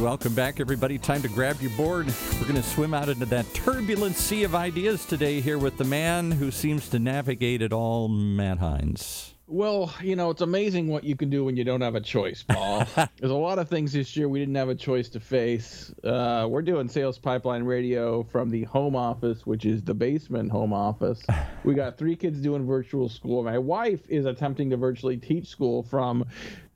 welcome back, everybody. Time to grab your board. We're going to swim out into that turbulent sea of ideas today here with the man who seems to navigate it all, Matt Heinz. Well, you know, it's amazing what you can do when you don't have a choice, Paul. There's a lot of things this year we didn't have a choice to face. Uh, we're doing Sales Pipeline Radio from the home office, which is the basement home office. We got three kids doing virtual school. My wife is attempting to virtually teach school from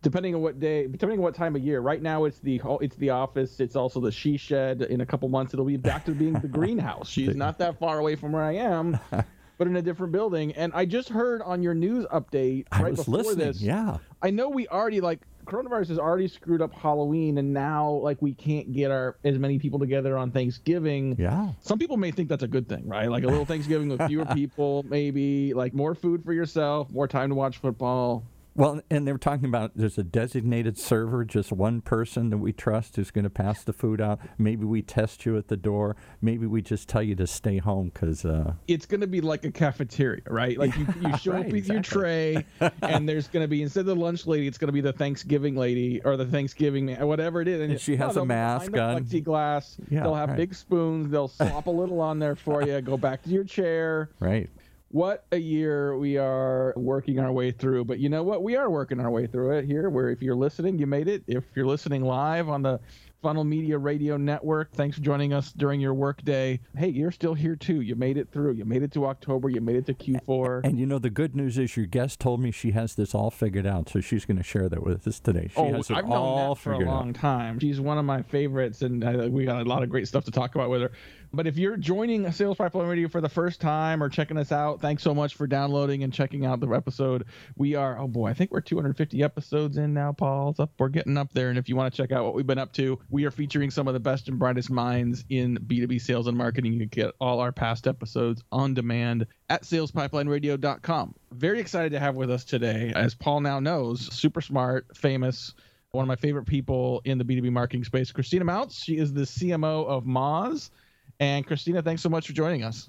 depending on what day, depending on what time of year. Right now, it's the it's the office. It's also the she shed. In a couple months, it'll be back to being the greenhouse. She's not that far away from where I am but in a different building. And I just heard on your news update I right before listening. this. Yeah. I know we already like coronavirus has already screwed up Halloween, and now like we can't get our as many people together on Thanksgiving. Yeah. Some people may think that's a good thing, right? Like a little Thanksgiving with fewer people, maybe like more food for yourself, more time to watch football. Well, and they were talking about there's a designated server, just one person that we trust who's going to pass the food out. Maybe we test you at the door. Maybe we just tell you to stay home because. Uh... It's going to be like a cafeteria, right? Like you, you show Right, up with your tray, and there's going to be instead of the lunch lady, it's going to be the Thanksgiving lady or the Thanksgiving man, whatever it is. And she has a they'll mask the Plexiglass. Yeah, they'll have right. big spoons. They'll slop a little on there for you. Go back to your chair. Right. What a year we are working our way through. But you know what? We are working our way through it here. Where if you're listening, you made it. If you're listening live on the Funnel Media Radio Network, thanks for joining us during your workday. Hey, you're still here too. You made it through. You made it to October. You made it to Q4. And you know, the good news is your guest told me she has this all figured out, so she's going to share that with us today. She oh, has it I've known all that for a long out. time. She's one of my favorites, and uh, we got a lot of great stuff to talk about with her. But if you're joining Sales Pipeline Radio for the first time or checking us out, thanks so much for downloading and checking out the episode. We are, oh boy, I think we're 250 episodes in now, Paul. It's up, we're getting up there. And if you want to check out what we've been up to, we are featuring some of the best and brightest minds in B2B sales and marketing. You can get all our past episodes on demand at salespipelineradio.com. Very excited to have with us today, as Paul now knows, super smart, famous, one of my favorite people in the B2B marketing space, Christina Mautz. She is the CMO of Moz. And Christina, thanks so much for joining us.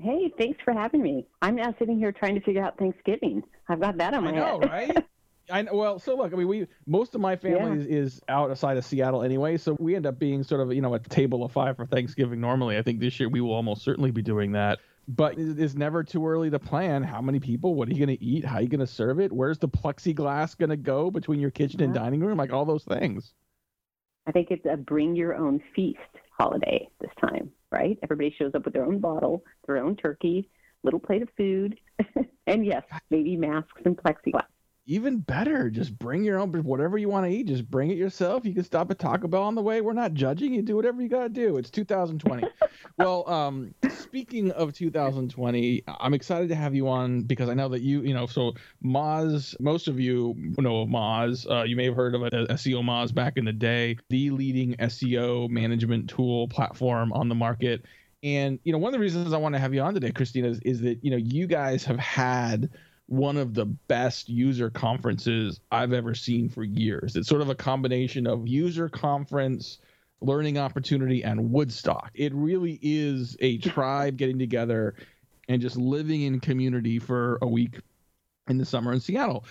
Hey, thanks for having me. I'm now sitting here trying to figure out Thanksgiving. I've got that on my I know, head. right? I know, well, so look, I mean, we most of my family is, is outside of Seattle anyway, so we end up being sort of you know a table of five for Thanksgiving. Normally, I think this year we will almost certainly be doing that. But it's never too early to plan how many people, what are you going to eat, how are you going to serve it, where's the plexiglass going to go between your kitchen and dining room, like all those things. I think it's a bring your own feast holiday this time, right? Everybody shows up with their own bottle, their own turkey, little plate of food, and yes, maybe masks and plexiglass. Even better. Just bring your own, whatever you want to eat. Just bring it yourself. You can stop at Taco Bell on the way. We're not judging. You do whatever you got to do. It's 2020. well, um, speaking of 2020, I'm excited to have you on because I know that you, you know, so Moz, most of you know of Moz. Uh, you may have heard of it, SEO Moz back in the day, the leading SEO management tool platform on the market. And you know, one of the reasons I want to have you on today, Christina, is, is that you know you guys have had one of the best user conferences I've ever seen for years. It's sort of a combination of user conference, learning opportunity, and Woodstock. It really is a tribe getting together and just living in community for a week in the summer in Seattle.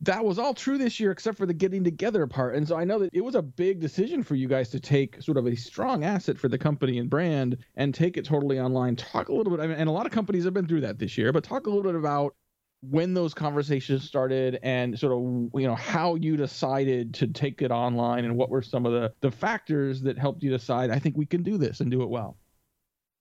That was all true this year, except for the getting together part. And so I know that it was a big decision for you guys to take sort of a strong asset for the company and brand and take it totally online. Talk a little bit, I mean, and a lot of companies have been through that this year, but talk a little bit about when those conversations started and sort of you know how you decided to take it online and what were some of the the factors that helped you decide I think we can do this and do it well.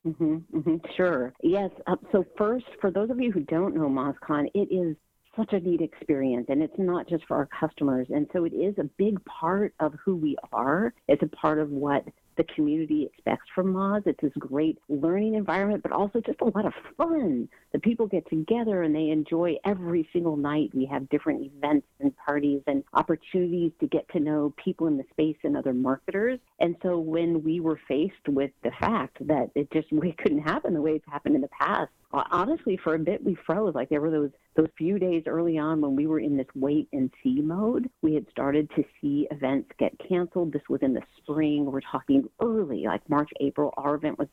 mm-hmm, mm-hmm, Sure. Yes. Uh, so first, for those of you who don't know MozCon, it is such a neat experience, and it's not just for our customers. And so it is a big part of who we are. It's a part of what the community expects from Moz. It's this great learning environment, but also just a lot of fun. The people get together and they enjoy every single night. We have different events and parties and opportunities to get to know people in the space and other marketers. And so when we were faced with the fact that it just we couldn't happen the way it's happened in the past, honestly, for a bit we froze. Like there were those those few days early on when we were in this wait and see mode. We had started to see events get canceled. This was in the spring. We're talking early, like March, April. Our event was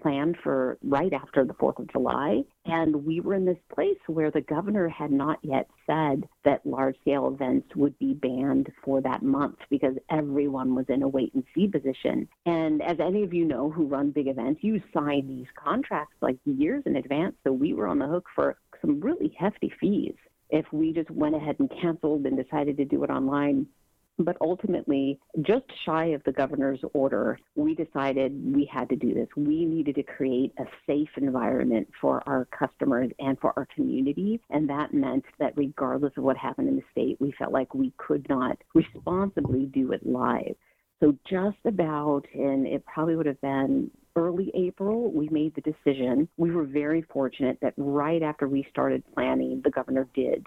planned for right after the 4th of July. And we were in this place where the governor had not yet said that large scale events would be banned for that month because everyone was in a wait and see position. And as any of you know who run big events, you sign these contracts like years in advance. So we were on the hook for some really hefty fees if we just went ahead and canceled and decided to do it online but ultimately, just shy of the governor's order, we decided we had to do this. We needed to create a safe environment for our customers and for our community. And that meant that regardless of what happened in the state, we felt like we could not responsibly do it live. So, just about, and it probably would have been early April, we made the decision. We were very fortunate that right after we started planning, the governor did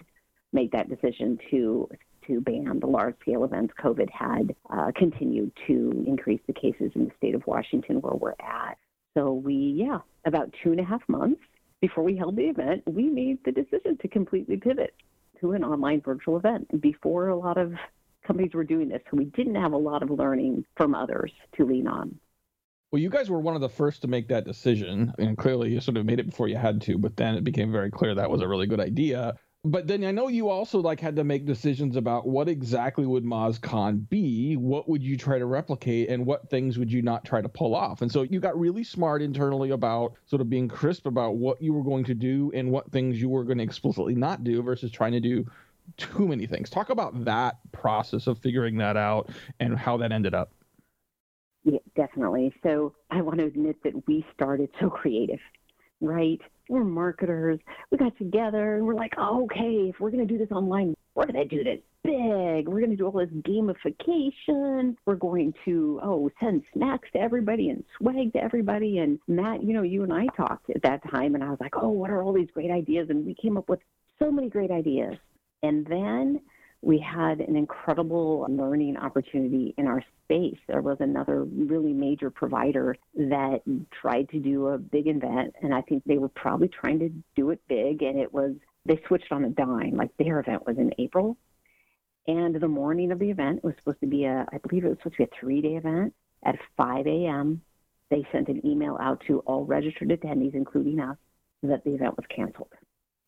make that decision to to ban the large scale events, COVID had uh, continued to increase the cases in the state of Washington where we're at. So we, yeah, about two and a half months before we held the event, we made the decision to completely pivot to an online virtual event before a lot of companies were doing this. So we didn't have a lot of learning from others to lean on. Well, you guys were one of the first to make that decision, and clearly you sort of made it before you had to, but then it became very clear that was a really good idea but then I know you also like had to make decisions about what exactly would MozCon be, what would you try to replicate, and what things would you not try to pull off. And so you got really smart internally about sort of being crisp about what you were going to do and what things you were going to explicitly not do versus trying to do too many things. Talk about that process of figuring that out and how that ended up. Yeah, definitely. So I want to admit that we started so creative, right? We're marketers. We got together and we're like, oh, okay, if we're going to do this online, we're going to do this big. We're going to do all this gamification. We're going to, oh, send snacks to everybody and swag to everybody. And Matt, you know, you and I talked at that time, and I was like, oh, what are all these great ideas? And we came up with so many great ideas. And then we had an incredible learning opportunity in our space. There was another really major provider that tried to do a big event, and I think they were probably trying to do it big, and it was they switched on a dime. Like their event was in April, and the morning of the event was supposed to be a, I believe it was supposed to be a three-day event at 5 a.m. They sent an email out to all registered attendees, including us, that the event was canceled.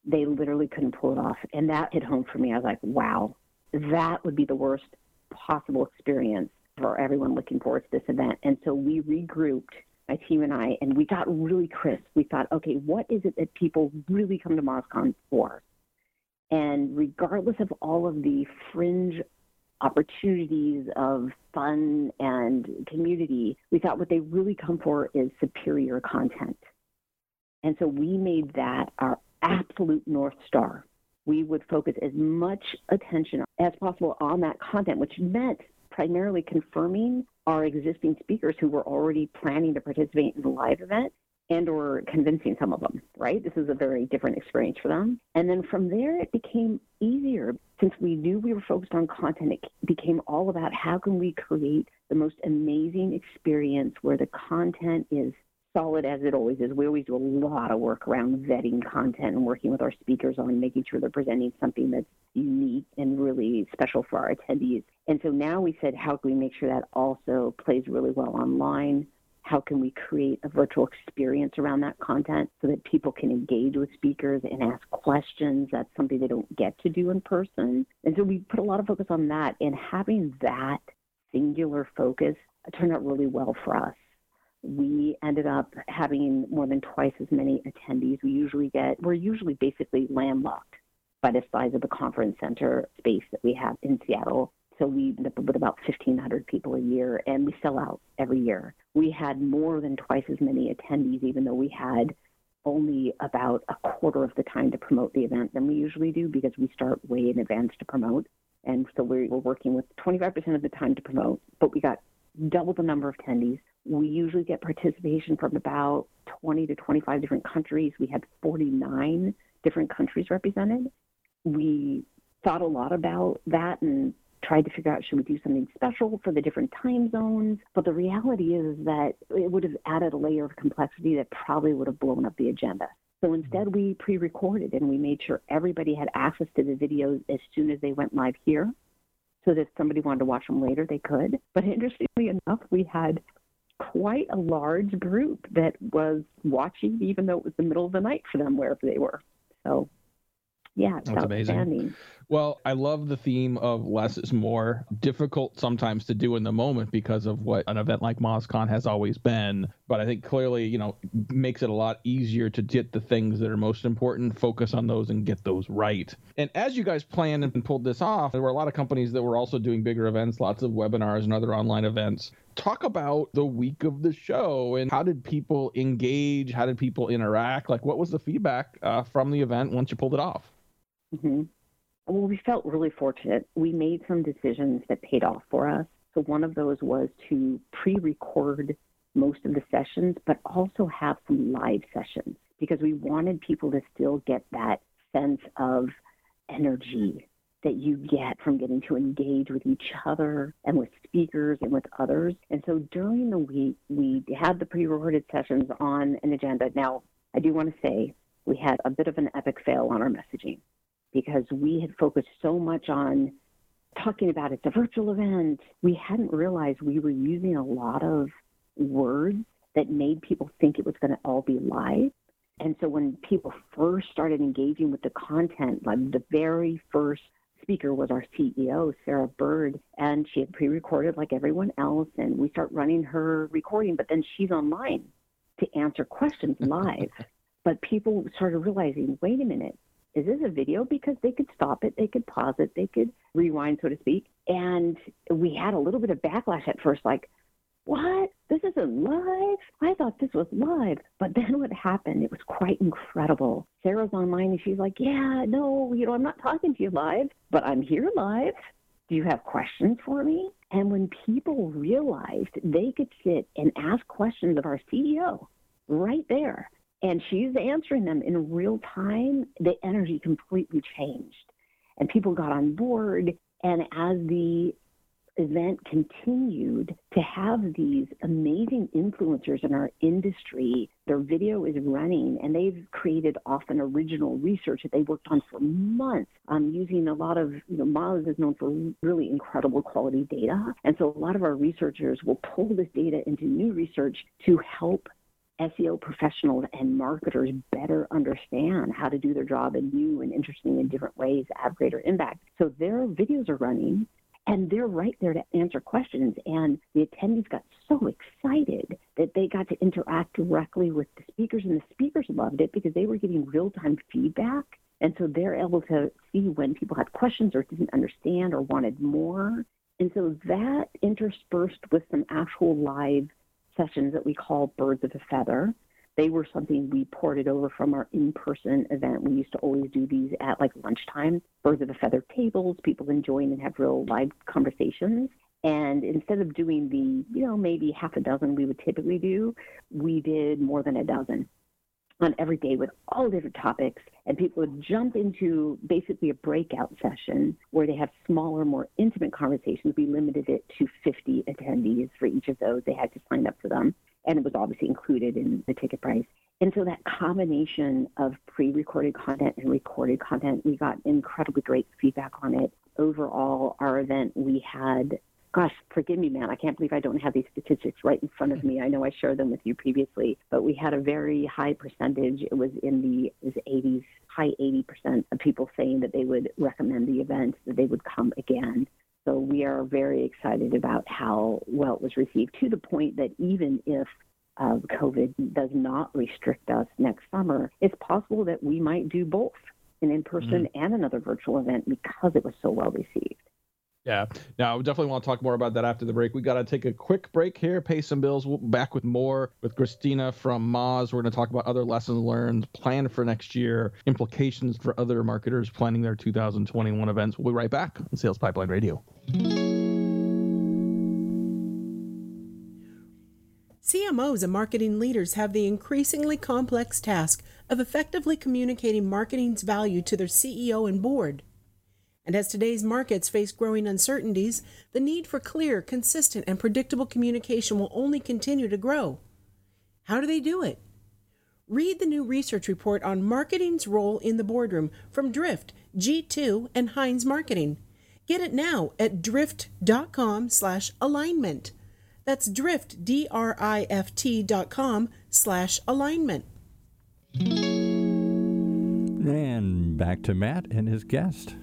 They literally couldn't pull it off, and that hit home for me. I was like, wow that would be the worst possible experience for everyone looking forward to this event. And so we regrouped, my team and I, and we got really crisp. We thought, okay, what is it that people really come to MozCon for? And regardless of all of the fringe opportunities of fun and community, we thought what they really come for is superior content. And so we made that our absolute North Star we would focus as much attention as possible on that content, which meant primarily confirming our existing speakers who were already planning to participate in the live event and or convincing some of them, right? This is a very different experience for them. And then from there it became easier since we knew we were focused on content, it became all about how can we create the most amazing experience where the content is solid as it always is. We always do a lot of work around vetting content and working with our speakers on making sure they're presenting something that's unique and really special for our attendees. And so now we said, how can we make sure that also plays really well online? How can we create a virtual experience around that content so that people can engage with speakers and ask questions? That's something they don't get to do in person. And so we put a lot of focus on that. And having that singular focus turned out really well for us we ended up having more than twice as many attendees. We usually get, we're usually basically landlocked by the size of the conference center space that we have in Seattle. So we end up with about 1,500 people a year, and we sell out every year. We had more than twice as many attendees, even though we had only about a quarter of the time to promote the event than we usually do because we start way in advance to promote. And so we were working with 25% of the time to promote, but we got double the number of attendees. We usually get participation from about 20 to 25 different countries. We had 49 different countries represented. We thought a lot about that and tried to figure out should we do something special for the different time zones. But the reality is that it would have added a layer of complexity that probably would have blown up the agenda. So instead, we pre recorded and we made sure everybody had access to the videos as soon as they went live here so that if somebody wanted to watch them later, they could. But interestingly enough, we had quite a large group that was watching, even though it was the middle of the night for them wherever they were. So, yeah, That's amazing. Well, I love the theme of less is more. Difficult sometimes to do in the moment because of what an event like MozCon has always been. But I think clearly, you know, makes it a lot easier to get the things that are most important, focus on those, and get those right. And as you guys planned and pulled this off, there were a lot of companies that were also doing bigger events, lots of webinars and other online events. Talk about the week of the show and how did people engage? How did people interact? Like, what was the feedback uh, from the event once you pulled it off? hmm Well, we felt really fortunate. We made some decisions that paid off for us. So one of those was to pre-record most of the sessions, but also have some live sessions because we wanted people to still get that sense of energy that you get from getting to engage with each other and with speakers and with others. And so during the week, we had the pre-recorded sessions on an agenda. Now, I do want to say we had a bit of an epic fail on our messaging because we had focused so much on talking about it's a virtual event. We hadn't realized we were using a lot of words that made people think it was going to all be live. And so when people first started engaging with the content, like the very first speaker was our CEO, Sarah Bird, and she had pre-recorded like everyone else. And we start running her recording, but then she's online to answer questions live. but people started realizing, wait a minute, is this a video? Because they could stop it, they could pause it, they could rewind, so to speak. And we had a little bit of backlash at first, like, what? This isn't live? I thought this was live. But then what happened, it was quite incredible. Sarah's online and she's like, yeah, no, you know, I'm not talking to you live, but I'm here live. Do you have questions for me? And when people realized they could sit and ask questions of our CEO right there, and she's answering them in real time, the energy completely changed. And people got on board. And as the event continued to have these amazing influencers in our industry. Their video is running, and they've created often original research that they worked on for months, um, using a lot of, you know, Moz is known for really incredible quality data. And so a lot of our researchers will pull this data into new research to help SEO professionals and marketers better understand how to do their job in new and interesting and different ways, have greater impact. So their videos are running and they're right there to answer questions. And the attendees got so excited that they got to interact directly with the speakers, and the speakers loved it because they were getting real time feedback. And so they're able to see when people had questions or didn't understand or wanted more. And so that interspersed with some actual live sessions that we call Birds of a Feather. They were something we ported over from our in-person event. We used to always do these at like lunchtime, birds of a feather tables, people enjoying and have real live conversations. And instead of doing the, you know, maybe half a dozen we would typically do, we did more than a dozen on every day with all different topics. And people would jump into basically a breakout session where they have smaller, more intimate conversations. We limited it to 50 attendees for each of those. They had to sign up for them and it was obviously included in the ticket price. And so that combination of pre-recorded content and recorded content, we got incredibly great feedback on it. Overall, our event, we had, gosh, forgive me, man, I can't believe I don't have these statistics right in front of me. I know I shared them with you previously, but we had a very high percentage. It was in the was 80s, high 80% of people saying that they would recommend the event, that they would come again. So we are very excited about how well it was received to the point that even if uh, COVID does not restrict us next summer, it's possible that we might do both an in person mm. and another virtual event because it was so well received. Yeah. Now, we definitely want to talk more about that after the break. We got to take a quick break here, pay some bills. We'll back with more with Christina from Moz. We're going to talk about other lessons learned, plan for next year, implications for other marketers planning their 2021 events. We'll be right back on Sales Pipeline Radio. CMOs and marketing leaders have the increasingly complex task of effectively communicating marketing's value to their CEO and board. And as today's markets face growing uncertainties, the need for clear, consistent, and predictable communication will only continue to grow. How do they do it? Read the new research report on marketing's role in the boardroom from Drift, G2, and Heinz Marketing. Get it now at drift.com slash alignment. That's drift, D-R-I-F-T dot com slash alignment. And back to Matt and his guest.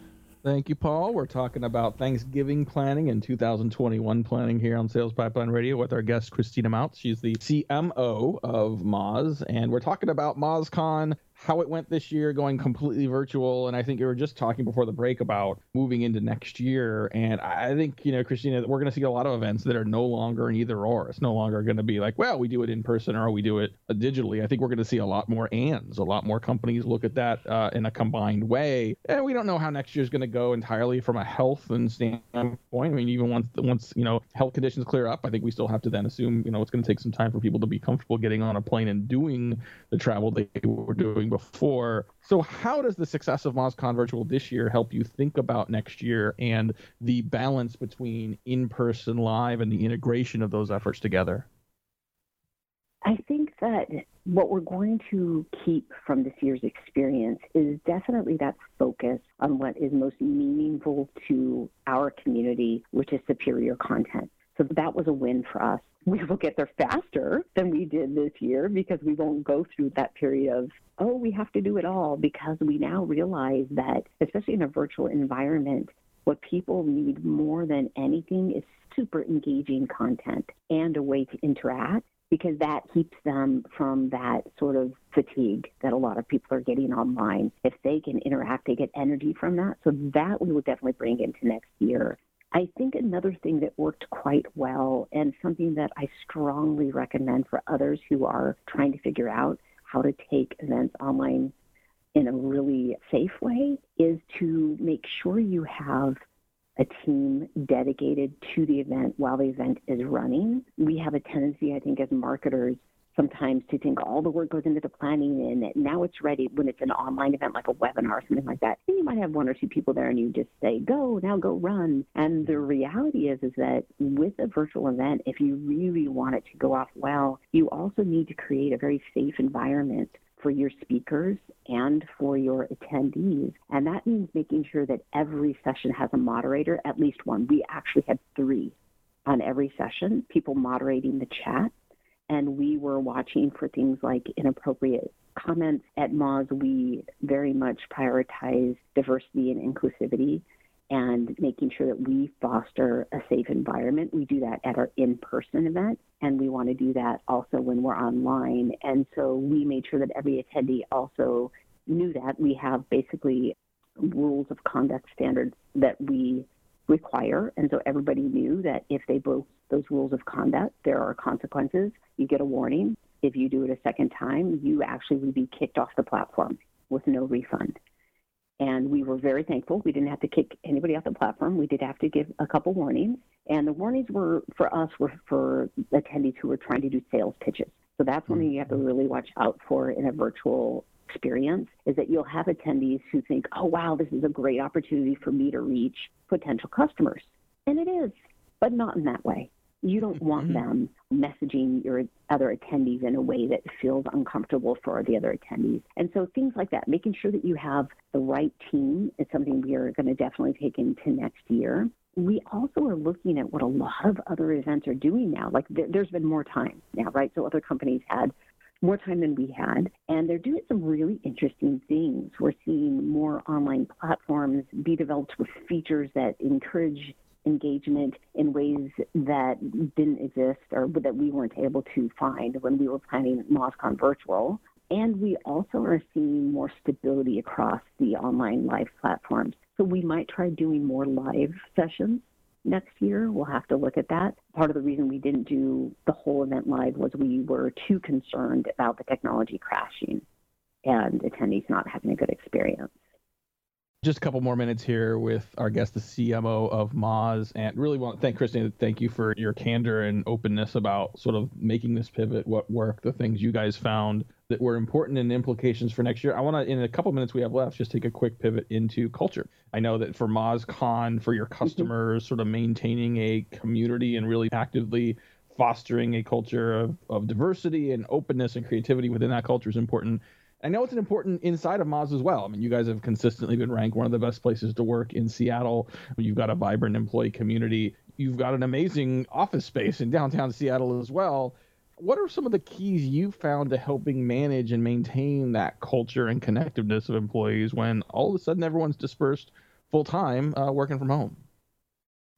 Thank you, Paul. We're talking about Thanksgiving planning and 2021 planning here on Sales Pipeline Radio with our guest, Christina Mautz. She's the CMO of Moz, and we're talking about MozCon how it went this year going completely virtual and i think you were just talking before the break about moving into next year and i think you know christina we're going to see a lot of events that are no longer an either or. It's no longer going to be like well we do it in person or we do it digitally. I think we're going to see a lot more ands a lot more companies look at that uh, in a combined way. And we don't know how next year is going to go entirely from a health and standpoint. I mean even once once you know health conditions clear up i think we still have to then assume you know it's going to take some time for people to be comfortable getting on a plane and doing the travel they were doing before. So, how does the success of MozCon Virtual this year help you think about next year and the balance between in person, live, and the integration of those efforts together? I think that what we're going to keep from this year's experience is definitely that focus on what is most meaningful to our community, which is superior content. So that was a win for us we will get there faster than we did this year because we won't go through that period of, oh, we have to do it all because we now realize that, especially in a virtual environment, what people need more than anything is super engaging content and a way to interact because that keeps them from that sort of fatigue that a lot of people are getting online. If they can interact, they get energy from that. So that we will definitely bring into next year. I think another thing that worked quite well and something that I strongly recommend for others who are trying to figure out how to take events online in a really safe way is to make sure you have a team dedicated to the event while the event is running. We have a tendency, I think, as marketers sometimes to think all the work goes into the planning and now it's ready when it's an online event like a webinar or something like that. And you might have one or two people there and you just say, go, now go run. And the reality is is that with a virtual event, if you really want it to go off well, you also need to create a very safe environment for your speakers and for your attendees. And that means making sure that every session has a moderator, at least one. We actually had three on every session, people moderating the chat and we were watching for things like inappropriate comments. At Moz, we very much prioritize diversity and inclusivity and making sure that we foster a safe environment. We do that at our in person event, and we want to do that also when we're online. And so we made sure that every attendee also knew that. We have basically rules of conduct standards that we require. And so everybody knew that if they broke those rules of conduct, there are consequences. You get a warning. If you do it a second time, you actually would be kicked off the platform with no refund. And we were very thankful. We didn't have to kick anybody off the platform. We did have to give a couple warnings. And the warnings were for us were for attendees who were trying to do sales pitches. So that's one thing you have to really watch out for in a virtual experience is that you'll have attendees who think, oh, wow, this is a great opportunity for me to reach potential customers. And it is, but not in that way. You don't want mm-hmm. them messaging your other attendees in a way that feels uncomfortable for the other attendees. And so things like that, making sure that you have the right team is something we are going to definitely take into next year. We also are looking at what a lot of other events are doing now. Like there's been more time now, right? So other companies had more time than we had. And they're doing some really interesting things. We're seeing more online platforms be developed with features that encourage engagement in ways that didn't exist or that we weren't able to find when we were planning MozCon virtual. And we also are seeing more stability across the online live platforms. So we might try doing more live sessions next year. We'll have to look at that. Part of the reason we didn't do the whole event live was we were too concerned about the technology crashing and attendees not having a good experience. Just a couple more minutes here with our guest, the CMO of Moz, and really want to thank Christine. Thank you for your candor and openness about sort of making this pivot, what worked, the things you guys found that were important and implications for next year. I want to, in a couple minutes we have left, just take a quick pivot into culture. I know that for MozCon, for your mm-hmm. customers, mm-hmm. sort of maintaining a community and really actively fostering a culture of, of diversity and openness and creativity within that culture is important. I know it's an important inside of Moz as well. I mean, you guys have consistently been ranked one of the best places to work in Seattle. You've got a vibrant employee community. you've got an amazing office space in downtown Seattle as well. What are some of the keys you found to helping manage and maintain that culture and connectiveness of employees when all of a sudden everyone's dispersed full time uh, working from home?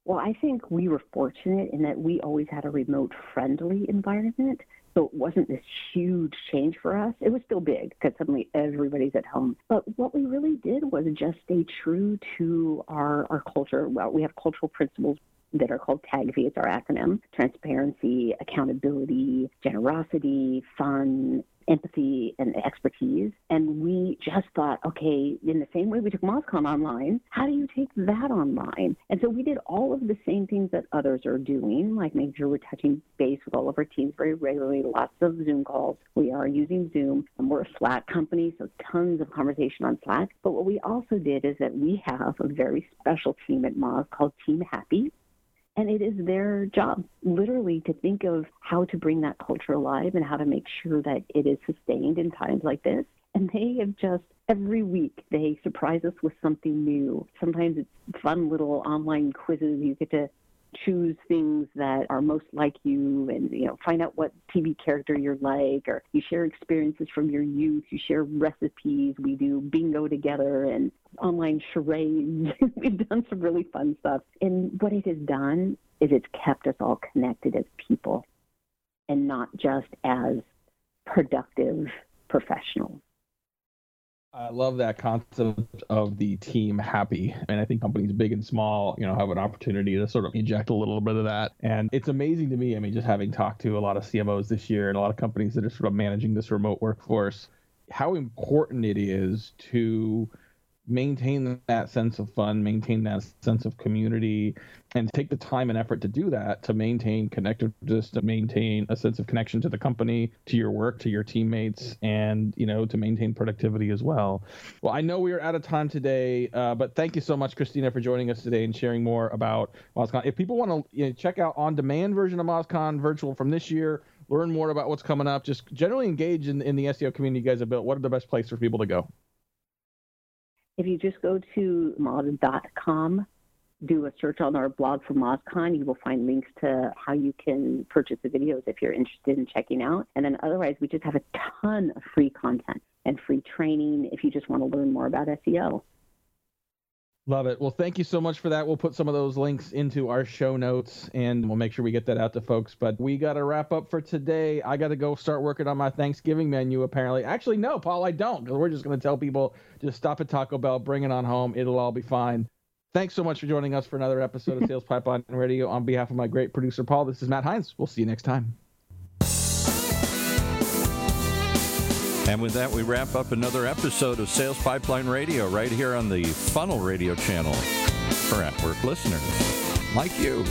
Well, I think we were fortunate in that we always had a remote friendly environment. So it wasn't this huge change for us. It was still big because suddenly everybody's at home. But what we really did was just stay true to our, our culture. Well, we have cultural principles that are called TAGFEE. It's our acronym transparency, accountability, generosity, fun, empathy and expertise. And we just thought, okay, in the same way we took MozCon online, how do you take that online? And so we did all of the same things that others are doing, like making sure we're touching base with all of our teams very regularly, lots of Zoom calls. We are using Zoom, and we're a Slack company, so tons of conversation on Slack. But what we also did is that we have a very special team at Moz called Team Happy. And it is their job, literally, to think of how to bring that culture alive and how to make sure that it is sustained in times like this. And they have just, every week, they surprise us with something new. Sometimes it's fun little online quizzes. You get to choose things that are most like you and you know find out what tv character you're like or you share experiences from your youth you share recipes we do bingo together and online charades. We've done some really fun stuff. And what it has done is it's kept us all connected as people and not just as productive professionals I love that concept of the team happy. And I think companies big and small, you know, have an opportunity to sort of inject a little bit of that. And it's amazing to me. I mean, just having talked to a lot of CMOs this year and a lot of companies that are sort of managing this remote workforce, how important it is to maintain that sense of fun, maintain that sense of community, and take the time and effort to do that to maintain connectedness, to maintain a sense of connection to the company, to your work, to your teammates, and you know to maintain productivity as well. Well, I know we are out of time today, uh, but thank you so much, Christina, for joining us today and sharing more about MozCon. If people want to you know, check out on-demand version of MozCon virtual from this year, learn more about what's coming up, just generally engage in, in the SEO community you guys have built, what are the best places for people to go? If you just go to moz.com, do a search on our blog for MozCon, you will find links to how you can purchase the videos if you're interested in checking out. And then otherwise, we just have a ton of free content and free training if you just want to learn more about SEO. Love it. Well, thank you so much for that. We'll put some of those links into our show notes and we'll make sure we get that out to folks. But we got to wrap up for today. I got to go start working on my Thanksgiving menu, apparently. Actually, no, Paul, I don't, because we're just going to tell people just stop at Taco Bell, bring it on home. It'll all be fine. Thanks so much for joining us for another episode of Sales Pipeline Radio. On behalf of my great producer, Paul, this is Matt Heinz. We'll see you next time. And with that, we wrap up another episode of Sales Pipeline Radio right here on the Funnel Radio channel for at work listeners like you.